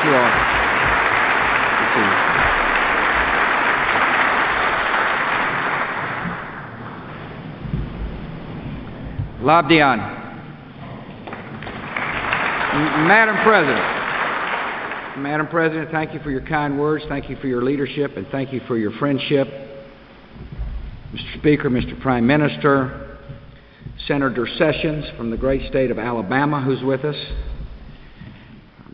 Thank you all. You. Labdien. Madam President. Madam President, thank you for your kind words, thank you for your leadership, and thank you for your friendship. Mr. Speaker, Mr. Prime Minister, Senator Sessions from the great state of Alabama, who's with us,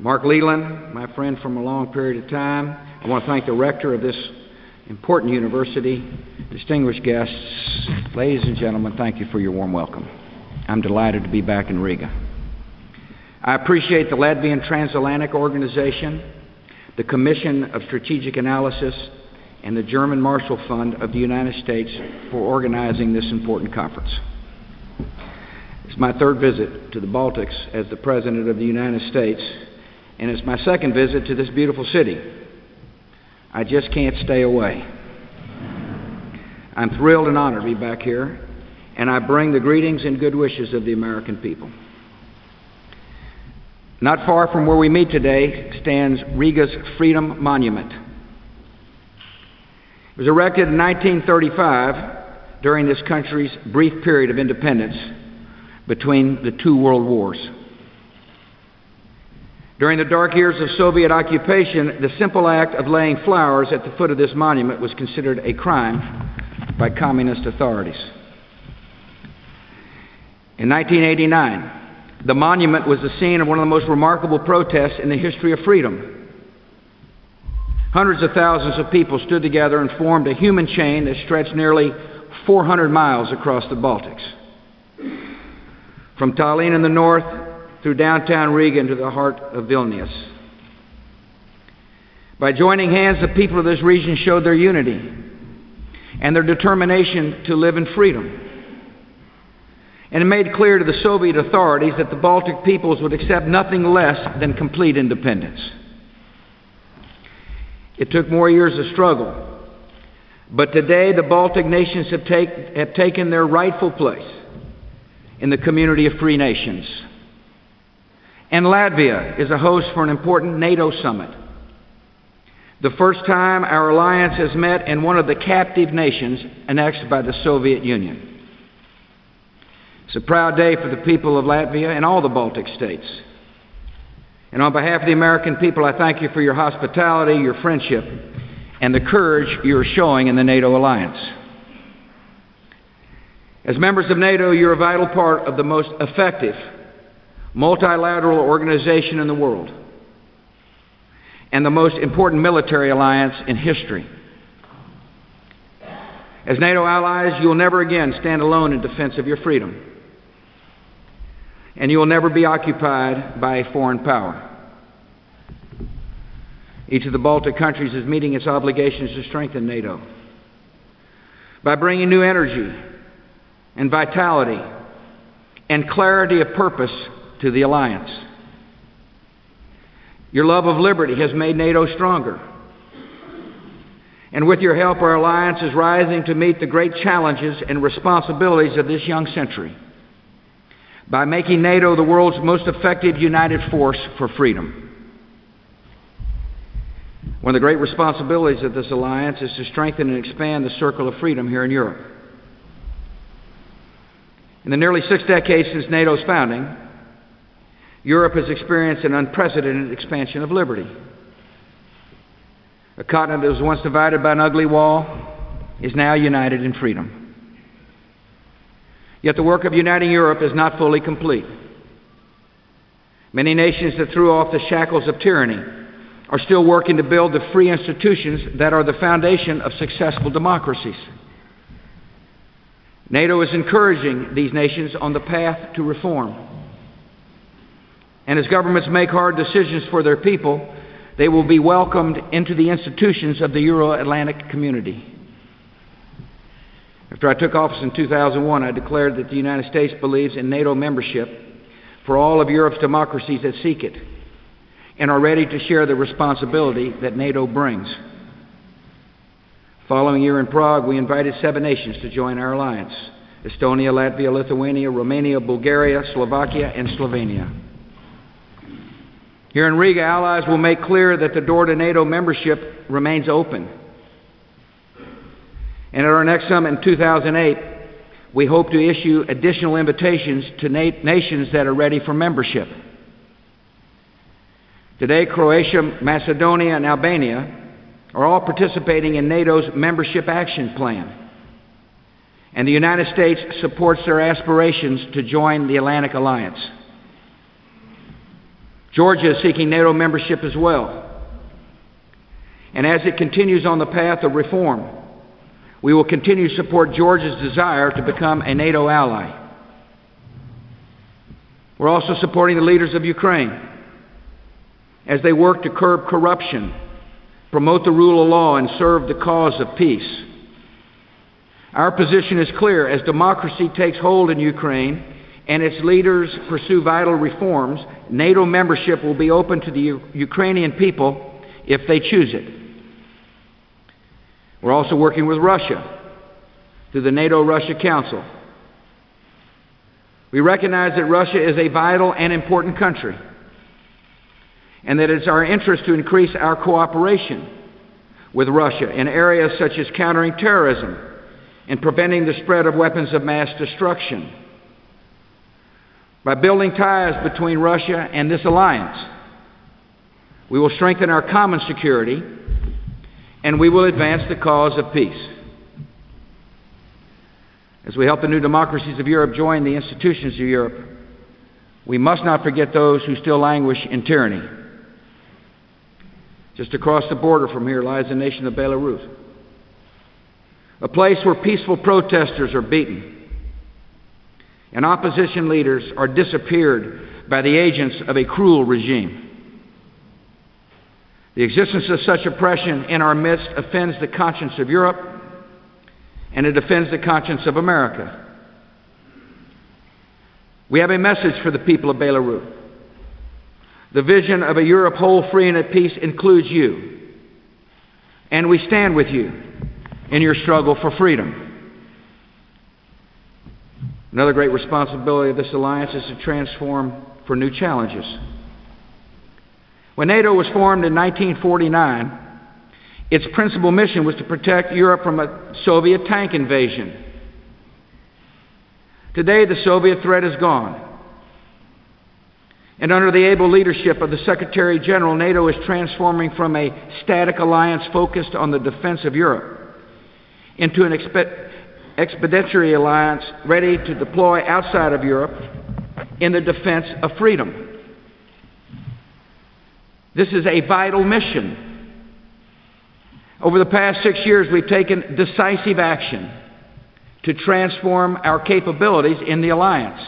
Marc Leland, my friend from a long period of time. I want to thank the rector of this important university, distinguished guests, ladies and gentlemen, thank you for your warm welcome. I'm delighted to be back in Riga. I appreciate the Latvian Transatlantic Organization, the Commission of Strategic Analysis, and the German Marshall Fund of the United States for organizing this important conference. It's my third visit to the Baltics as the President of the United States, and it's my second visit to this beautiful city. I just can't stay away. I'm thrilled and honored to be back here, and I bring the greetings and good wishes of the American people. Not far from where we meet today stands Riga's Freedom Monument. It was erected in 1935 during this country's brief period of independence between the two world wars. During the dark years of Soviet occupation, the simple act of laying flowers at the foot of this monument was considered a crime by communist authorities. In 1989, the monument was the scene of one of the most remarkable protests in the history of freedom. Hundreds of thousands of people stood together and formed a human chain that stretched nearly 400 miles across the Baltics. From Tallinn in the north through downtown Riga into the heart of Vilnius. By joining hands, the people of this region showed their unity and their determination to live in freedom and it made clear to the Soviet authorities that the Baltic peoples would accept nothing less than complete independence. It took more years of struggle, but today the Baltic nations have, take, have taken their rightful place in the community of free nations. And Latvia is a host for an important NATO summit. The first time our alliance has met in one of the captive nations annexed by the Soviet Union. It's a proud day for the people of Latvia and all the Baltic states. And on behalf of the American people, I thank you for your hospitality, your friendship, and the courage you are showing in the NATO alliance. As members of NATO, you're a vital part of the most effective multilateral organization in the world and the most important military alliance in history. As NATO allies, you will never again stand alone in defense of your freedom and you will never be occupied by a foreign power. Each of the Baltic countries is meeting its obligations to strengthen NATO by bringing new energy and vitality and clarity of purpose to the alliance. Your love of liberty has made NATO stronger. And with your help, our alliance is rising to meet the great challenges and responsibilities of this young century by making NATO the world's most effective united force for freedom. One of the great responsibilities of this alliance is to strengthen and expand the circle of freedom here in Europe. In the nearly six decades since NATO's founding, Europe has experienced an unprecedented expansion of liberty. A continent that was once divided by an ugly wall is now united in freedom. Yet the work of uniting Europe is not fully complete. Many nations that threw off the shackles of tyranny are still working to build the free institutions that are the foundation of successful democracies. NATO is encouraging these nations on the path to reform. And as governments make hard decisions for their people, they will be welcomed into the institutions of the Euro Atlantic community. After I took office in 2001, I declared that the United States believes in NATO membership for all of Europe's democracies that seek it and are ready to share the responsibility that NATO brings. Following year in Prague, we invited seven nations to join our alliance Estonia, Latvia, Lithuania, Romania, Bulgaria, Slovakia, and Slovenia. Here in Riga, allies will make clear that the door to NATO membership remains open. And at our next summit in 2008, we hope to issue additional invitations to na- nations that are ready for membership. Today, Croatia, Macedonia, and Albania are all participating in NATO's membership action plan. And the United States supports their aspirations to join the Atlantic Alliance. Georgia is seeking NATO membership as well. And as it continues on the path of reform, we will continue to support Georgia's desire to become a NATO ally. We're also supporting the leaders of Ukraine as they work to curb corruption, promote the rule of law, and serve the cause of peace. Our position is clear as democracy takes hold in Ukraine and its leaders pursue vital reforms, NATO membership will be open to the U- Ukrainian people if they choose it. We're also working with Russia through the NATO Russia Council. We recognize that Russia is a vital and important country, and that it's our interest to increase our cooperation with Russia in areas such as countering terrorism and preventing the spread of weapons of mass destruction by building ties between Russia and this alliance, we will strengthen our common security and we will advance the cause of peace. As we help the new democracies of Europe join the institutions of Europe, we must not forget those who still languish in tyranny. Just across the border from here lies the nation of Belarus, a place where peaceful protesters are beaten and opposition leaders are disappeared by the agents of a cruel regime. The existence of such oppression in our midst offends the conscience of Europe and it offends the conscience of America. We have a message for the people of Belarus. The vision of a Europe whole, free, and at peace includes you. And we stand with you in your struggle for freedom. Another great responsibility of this alliance is to transform for new challenges. When NATO was formed in 1949, its principal mission was to protect Europe from a Soviet tank invasion. Today, the Soviet threat is gone. And under the able leadership of the Secretary General, NATO is transforming from a static alliance focused on the defense of Europe into an expe- expeditionary alliance ready to deploy outside of Europe in the defense of freedom. This is a vital mission. Over the past six years, we've taken decisive action to transform our capabilities in the alliance.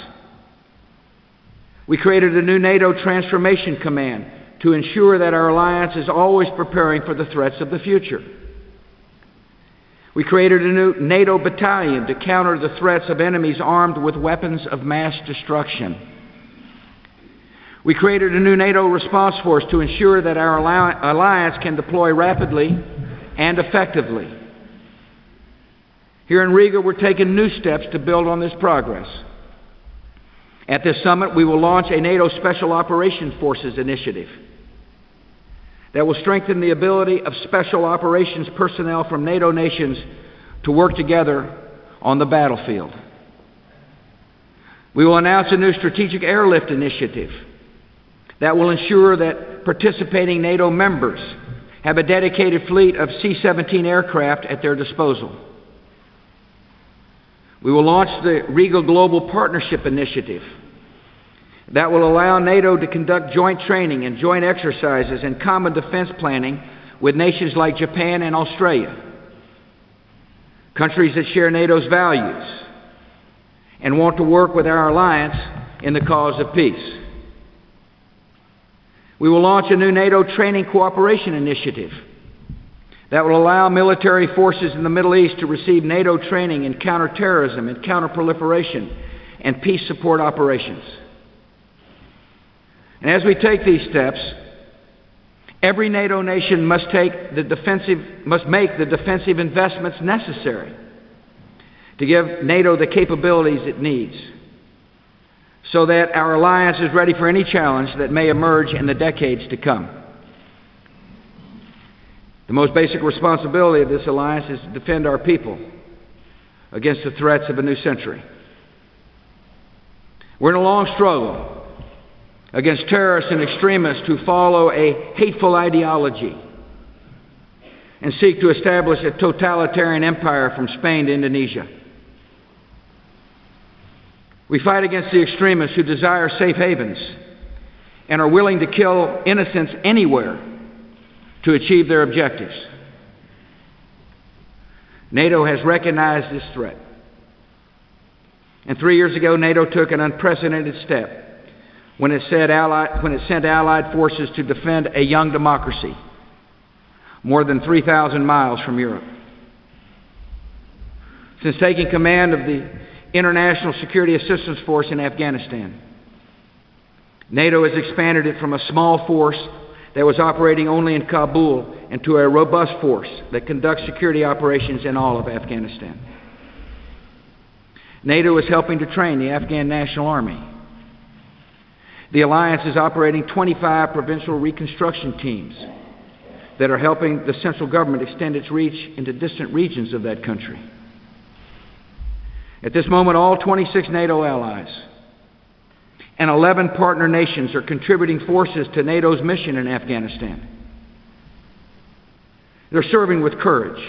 We created a new NATO Transformation Command to ensure that our alliance is always preparing for the threats of the future. We created a new NATO battalion to counter the threats of enemies armed with weapons of mass destruction. We created a new NATO response force to ensure that our alliance can deploy rapidly and effectively. Here in Riga, we're taking new steps to build on this progress. At this summit, we will launch a NATO Special Operations Forces initiative that will strengthen the ability of special operations personnel from NATO nations to work together on the battlefield. We will announce a new strategic airlift initiative that will ensure that participating NATO members have a dedicated fleet of C 17 aircraft at their disposal. We will launch the Riga Global Partnership Initiative that will allow NATO to conduct joint training and joint exercises and common defense planning with nations like Japan and Australia, countries that share NATO's values and want to work with our alliance in the cause of peace. We will launch a new NATO training cooperation initiative that will allow military forces in the Middle East to receive NATO training in counterterrorism and counterproliferation and peace support operations. And as we take these steps, every NATO nation must, take the defensive, must make the defensive investments necessary to give NATO the capabilities it needs. so that our alliance is ready for any challenge that may emerge in the decades to come. The most basic responsibility of this alliance is to defend our people against the threats of a new century. We're in a long struggle against terrorists and extremists who follow a hateful ideology and seek to establish a totalitarian empire from Spain to Indonesia. We fight against the extremists who desire safe havens and are willing to kill innocents anywhere to achieve their objectives. NATO has recognized this threat. And three years ago, NATO took an unprecedented step when it, allied, when it sent Allied forces to defend a young democracy more than 3,000 miles from Europe. Since taking command of the International Security Assistance Force in Afghanistan, NATO has expanded it from a small force that was operating only in Kabul into a robust force that conducts security operations in all of Afghanistan. NATO is helping to train the Afghan National Army. The alliance is operating 25 provincial reconstruction teams that are helping the central government extend its reach into distant regions of that country. At this moment, all 26 NATO allies and 11 partner nations are contributing forces to NATO's mission in Afghanistan. They're serving with courage,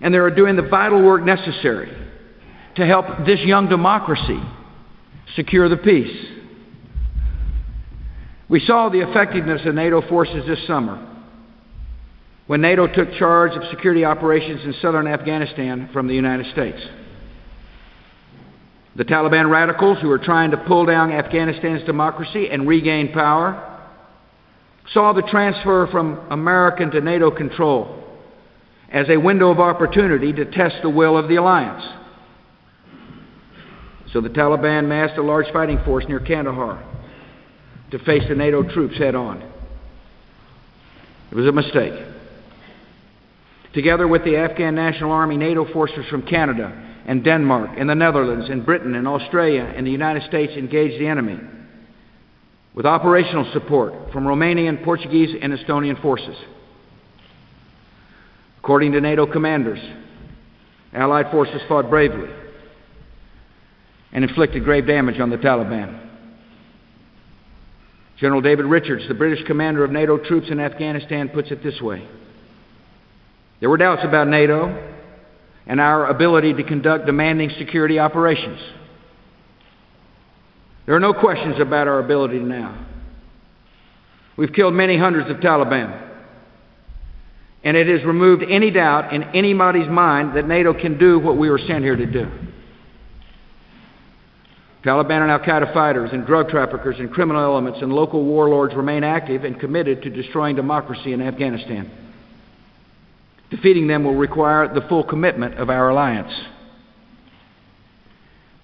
and they are doing the vital work necessary to help this young democracy secure the peace. We saw the effectiveness of NATO forces this summer when NATO took charge of security operations in southern Afghanistan from the United States. The Taliban radicals who are trying to pull down Afghanistan's democracy and regain power saw the transfer from American to NATO control as a window of opportunity to test the will of the alliance. So the Taliban massed a large fighting force near Kandahar to face the NATO troops head on. It was a mistake. Together with the Afghan National Army, NATO forces from Canada and Denmark and the Netherlands and Britain and Australia and the United States engaged the enemy with operational support from Romanian, Portuguese, and Estonian forces. According to NATO commanders, Allied forces fought bravely and inflicted grave damage on the Taliban. General David Richards, the British commander of NATO troops in Afghanistan, puts it this way There were doubts about NATO and our ability to conduct demanding security operations. There are no questions about our ability now. We've killed many hundreds of Taliban. And it has removed any doubt in anybody's mind that NATO can do what we were sent here to do. Taliban and Al Qaeda fighters and drug traffickers and criminal elements and local warlords remain active and committed to destroying democracy in Afghanistan. Defeating them will require the full commitment of our alliance.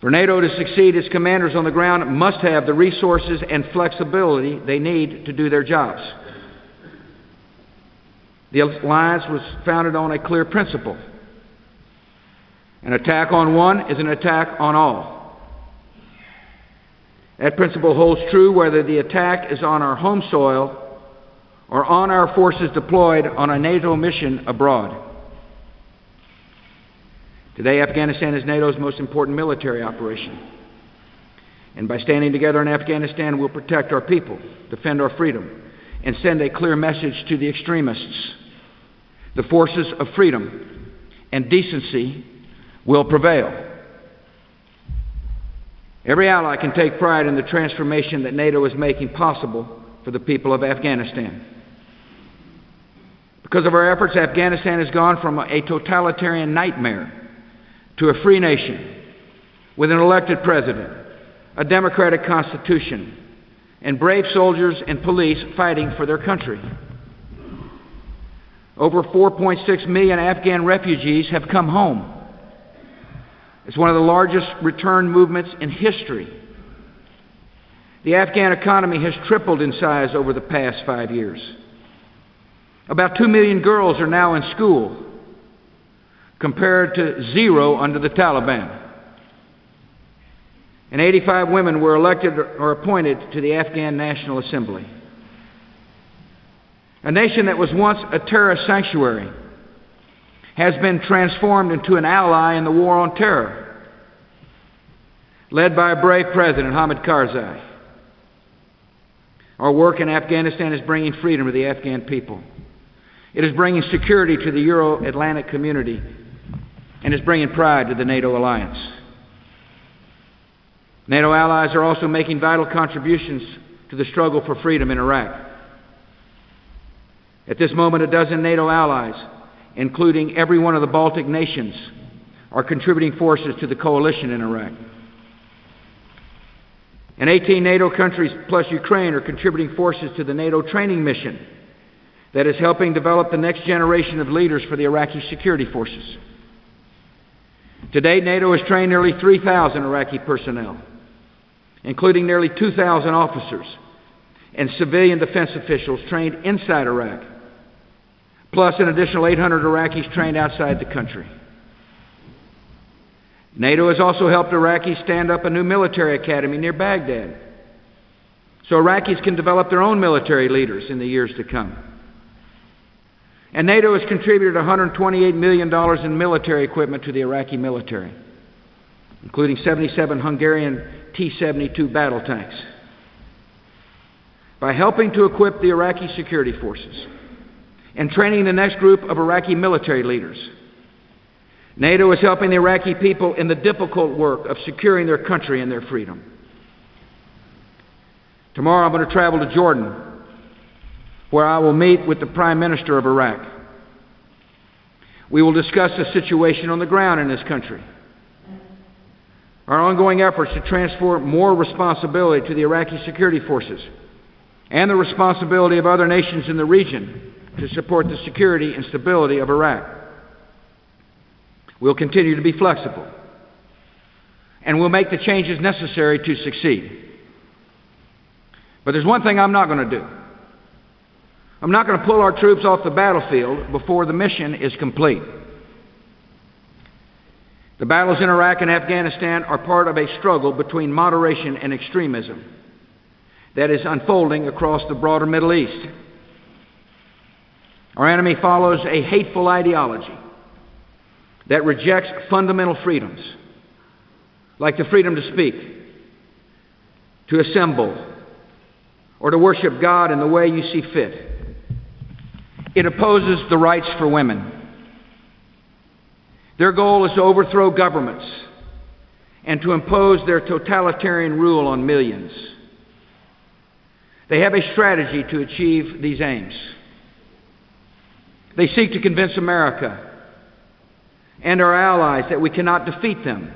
For NATO to succeed, its commanders on the ground must have the resources and flexibility they need to do their jobs. The alliance was founded on a clear principle an attack on one is an attack on all. That principle holds true whether the attack is on our home soil or on our forces deployed on a NATO mission abroad. Today, Afghanistan is NATO's most important military operation. And by standing together in Afghanistan, we'll protect our people, defend our freedom, and send a clear message to the extremists. The forces of freedom and decency will prevail. Every ally can take pride in the transformation that NATO is making possible for the people of Afghanistan. Because of our efforts, Afghanistan has gone from a totalitarian nightmare to a free nation with an elected president, a democratic constitution, and brave soldiers and police fighting for their country. Over 4.6 million Afghan refugees have come home. It's one of the largest return movements in history. The Afghan economy has tripled in size over the past five years. About 2 million girls are now in school, compared to zero under the Taliban. and 85 women were elected or appointed to the Afghan National Assembly. A nation that was once a terrorist sanctuary has been transformed into an ally in the war on terror, led by a brave president, Hamid Karzai. Our work in Afghanistan is bringing freedom to the Afghan people. It is bringing security to the Euro Atlantic community and is bringing pride to the NATO alliance. NATO allies are also making vital contributions to the struggle for freedom in Iraq. At this moment, a dozen NATO allies, including every one of the Baltic nations, are contributing forces to the coalition in Iraq. And 18 NATO countries plus Ukraine are contributing forces to the NATO training mission that is helping develop the next generation of leaders for the Iraqi security forces. To date, NATO has trained nearly 3,000 Iraqi personnel, including nearly 2,000 officers and civilian defense officials trained inside Iraq, plus an additional 800 Iraqis trained outside the country. NATO has also helped Iraqis stand up a new military academy near Baghdad so Iraqis can develop their own military leaders in the years to come. And NATO has contributed $128 million in military equipment to the Iraqi military, including 77 Hungarian T 72 battle tanks. By helping to equip the Iraqi security forces and training the next group of Iraqi military leaders, NATO is helping the Iraqi people in the difficult work of securing their country and their freedom. Tomorrow I'm going to travel to Jordan where I will meet with the Prime Minister of Iraq. We will discuss the situation on the ground in this country, our ongoing efforts to transfer more responsibility to the Iraqi security forces, and the responsibility of other nations in the region to support the security and stability of Iraq. We'll continue to be flexible, and we'll make the changes necessary to succeed. But there's one thing I'm not going to do. I'm not going to pull our troops off the battlefield before the mission is complete. The battles in Iraq and Afghanistan are part of a struggle between moderation and extremism that is unfolding across the broader Middle East. Our enemy follows a hateful ideology that rejects fundamental freedoms, like the freedom to speak, to assemble, or to worship God in the way you see fit. It opposes the rights for women. Their goal is to overthrow governments and to impose their totalitarian rule on millions. They have a strategy to achieve these aims. They seek to convince America and our allies that we cannot defeat them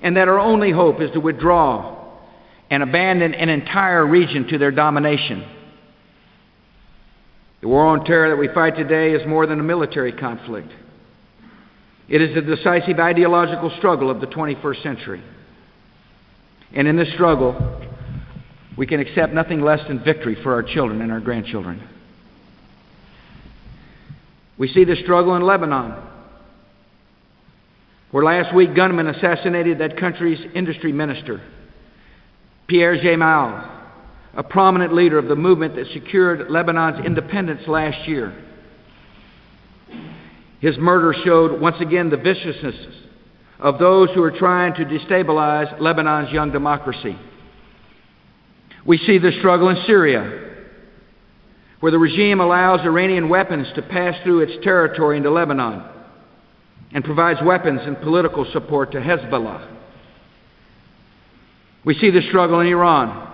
and that our only hope is to withdraw and abandon an entire region to their domination. The war on terror that we fight today is more than a military conflict. It is a decisive ideological struggle of the 21st century. And in this struggle, we can accept nothing less than victory for our children and our grandchildren. We see the struggle in Lebanon, where last week gunmen assassinated that country's industry minister, Pierre Gemayel a prominent leader of the movement that secured Lebanon's independence last year. His murder showed once again the viciousness of those who are trying to destabilize Lebanon's young democracy. We see the struggle in Syria, where the regime allows Iranian weapons to pass through its territory into Lebanon and provides weapons and political support to Hezbollah. We see the struggle in Iran,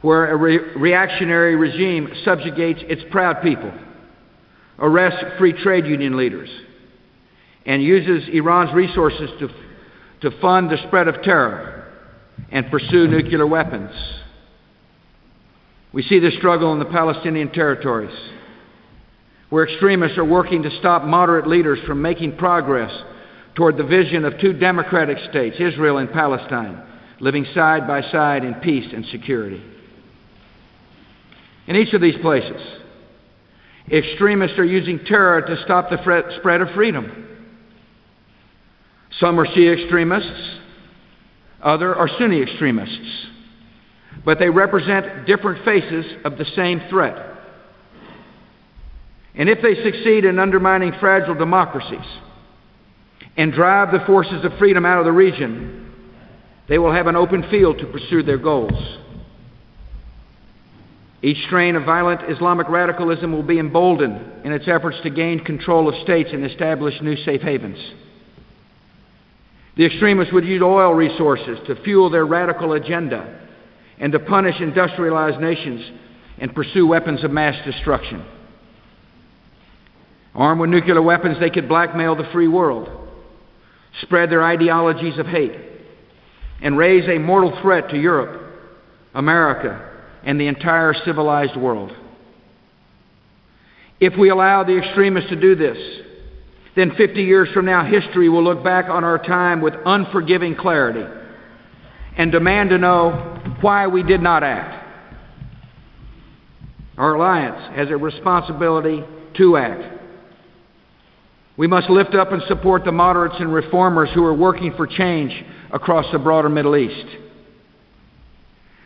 where a re- reactionary regime subjugates its proud people, arrests free trade union leaders, and uses Iran's resources to, to fund the spread of terror and pursue nuclear weapons. We see this struggle in the Palestinian territories, where extremists are working to stop moderate leaders from making progress toward the vision of two democratic states, Israel and Palestine, living side by side in peace and security. In each of these places, extremists are using terror to stop the spread of freedom. Some are Shia extremists, Other are Sunni extremists, but they represent different faces of the same threat. And if they succeed in undermining fragile democracies and drive the forces of freedom out of the region, they will have an open field to pursue their goals. Each strain of violent Islamic radicalism will be emboldened in its efforts to gain control of states and establish new safe havens. The extremists would use oil resources to fuel their radical agenda and to punish industrialized nations and pursue weapons of mass destruction. Armed with nuclear weapons, they could blackmail the free world, spread their ideologies of hate, and raise a mortal threat to Europe, America, and the entire civilized world. If we allow the extremists to do this, then 50 years from now, history will look back on our time with unforgiving clarity and demand to know why we did not act. Our alliance has a responsibility to act. We must lift up and support the moderates and reformers who are working for change across the broader Middle East.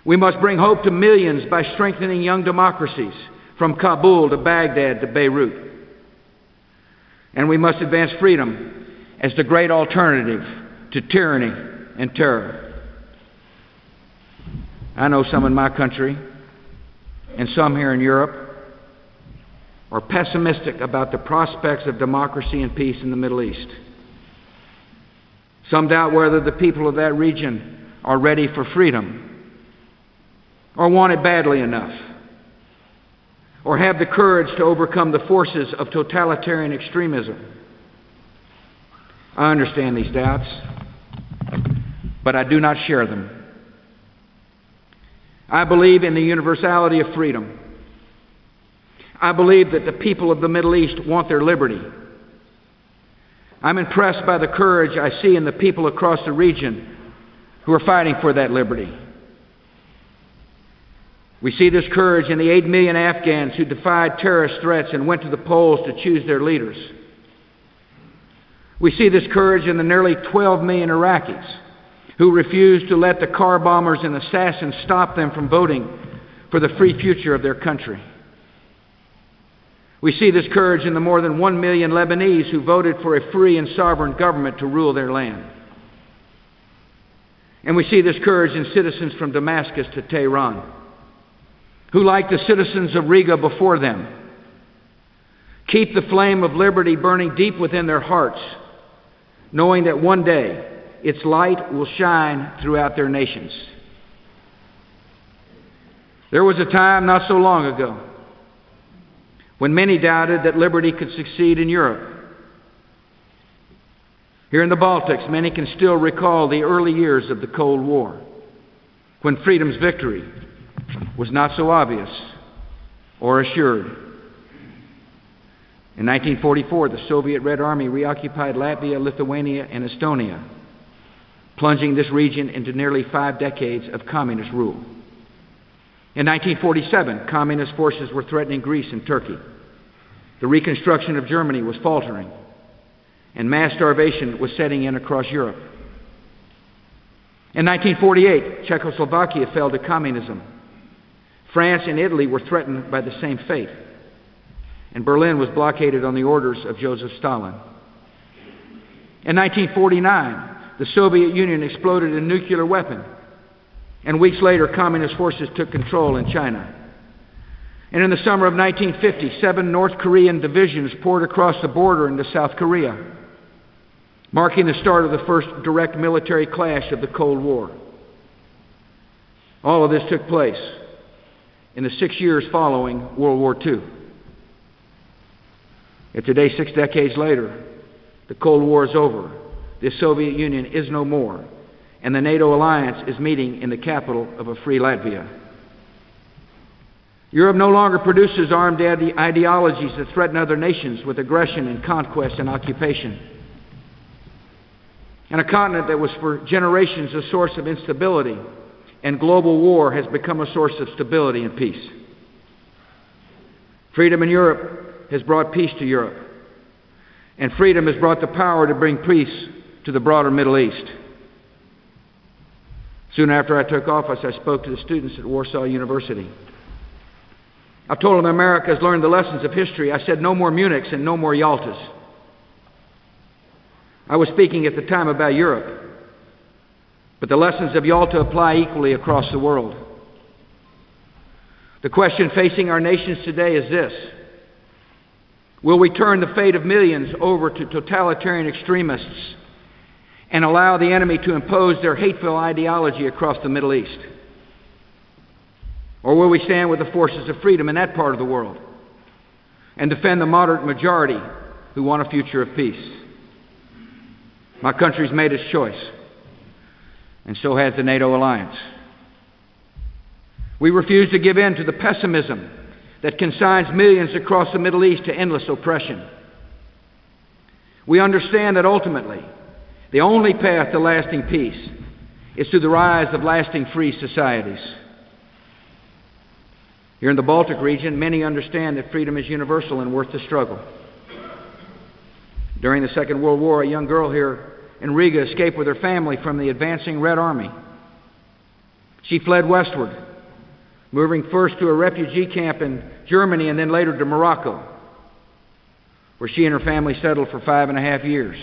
We must bring hope to millions by strengthening young democracies from Kabul to Baghdad to Beirut. And we must advance freedom as the great alternative to tyranny and terror. I know some in my country and some here in Europe are pessimistic about the prospects of democracy and peace in the Middle East. Some doubt whether the people of that region are ready for freedom or want it badly enough, or have the courage to overcome the forces of totalitarian extremism. I understand these doubts, but I do not share them. I believe in the universality of freedom. I believe that the people of the Middle East want their liberty. I'm impressed by the courage I see in the people across the region who are fighting for that liberty. We see this courage in the 8 million Afghans who defied terrorist threats and went to the polls to choose their leaders. We see this courage in the nearly 12 million Iraqis who refused to let the car bombers and assassins stop them from voting for the free future of their country. We see this courage in the more than 1 million Lebanese who voted for a free and sovereign government to rule their land. And we see this courage in citizens from Damascus to Tehran who, like the citizens of Riga before them, keep the flame of liberty burning deep within their hearts, knowing that one day its light will shine throughout their nations. There was a time not so long ago when many doubted that liberty could succeed in Europe. Here in the Baltics, many can still recall the early years of the Cold War, when freedom's victory was not so obvious or assured. In 1944, the Soviet Red Army reoccupied Latvia, Lithuania, and Estonia, plunging this region into nearly five decades of communist rule. In 1947, communist forces were threatening Greece and Turkey. The reconstruction of Germany was faltering, and mass starvation was setting in across Europe. In 1948, Czechoslovakia fell to communism France and Italy were threatened by the same fate, and Berlin was blockaded on the orders of Joseph Stalin. In 1949, the Soviet Union exploded a nuclear weapon, and weeks later, communist forces took control in China. And in the summer of 1950, seven North Korean divisions poured across the border into South Korea, marking the start of the first direct military clash of the Cold War. All of this took place in the six years following World War II. And today, six decades later, the Cold War is over. The Soviet Union is no more. And the NATO alliance is meeting in the capital of a free Latvia. Europe no longer produces armed ideologies that threaten other nations with aggression and conquest and occupation. And a continent that was for generations a source of instability and global war has become a source of stability and peace. Freedom in Europe has brought peace to Europe, and freedom has brought the power to bring peace to the broader Middle East. Soon after I took office, I spoke to the students at Warsaw University. I told them America has learned the lessons of history. I said no more Munichs and no more Yaltas. I was speaking at the time about Europe, but the lessons of Yalta apply equally across the world. The question facing our nations today is this Will we turn the fate of millions over to totalitarian extremists and allow the enemy to impose their hateful ideology across the Middle East? Or will we stand with the forces of freedom in that part of the world and defend the moderate majority who want a future of peace? My country's made its choice, and so has the NATO alliance. We refuse to give in to the pessimism that consigns millions across the Middle East to endless oppression. We understand that ultimately, the only path to lasting peace is through the rise of lasting free societies. Here in the Baltic region, many understand that freedom is universal and worth the struggle. During the Second World War, a young girl here in Riga escaped with her family from the advancing Red Army. She fled westward, moving first to a refugee camp in Germany and then later to Morocco, where she and her family settled for five and a half years.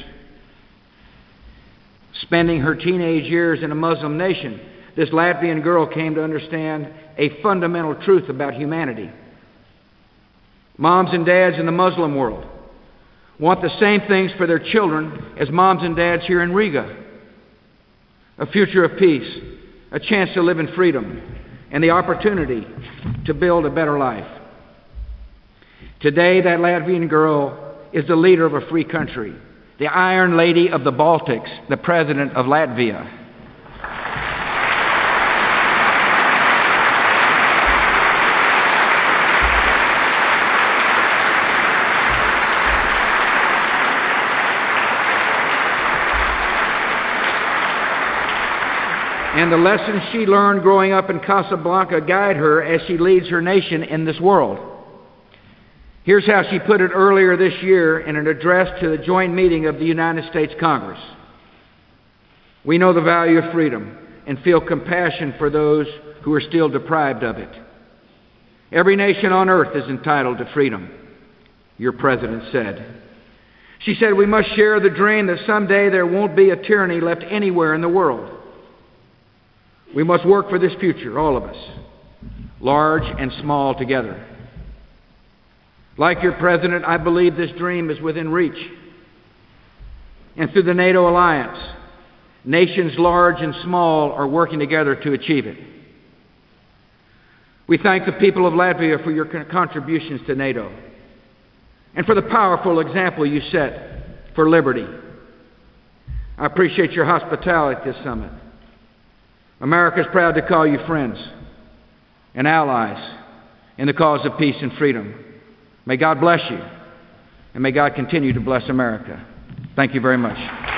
Spending her teenage years in a Muslim nation, this Latvian girl came to understand a fundamental truth about humanity. Moms and dads in the Muslim world want the same things for their children as moms and dads here in Riga a future of peace, a chance to live in freedom, and the opportunity to build a better life. Today, that Latvian girl is the leader of a free country, the Iron Lady of the Baltics, the President of Latvia. And the lessons she learned growing up in Casablanca guide her as she leads her nation in this world. Here's how she put it earlier this year in an address to the joint meeting of the United States Congress. We know the value of freedom and feel compassion for those who are still deprived of it. Every nation on earth is entitled to freedom, your president said. She said we must share the dream that someday there won't be a tyranny left anywhere in the world. We must work for this future, all of us, large and small together. Like your president, I believe this dream is within reach. And through the NATO alliance, nations large and small are working together to achieve it. We thank the people of Latvia for your contributions to NATO and for the powerful example you set for liberty. I appreciate your hospitality at this summit. America is proud to call you friends and allies in the cause of peace and freedom. May God bless you, and may God continue to bless America. Thank you very much.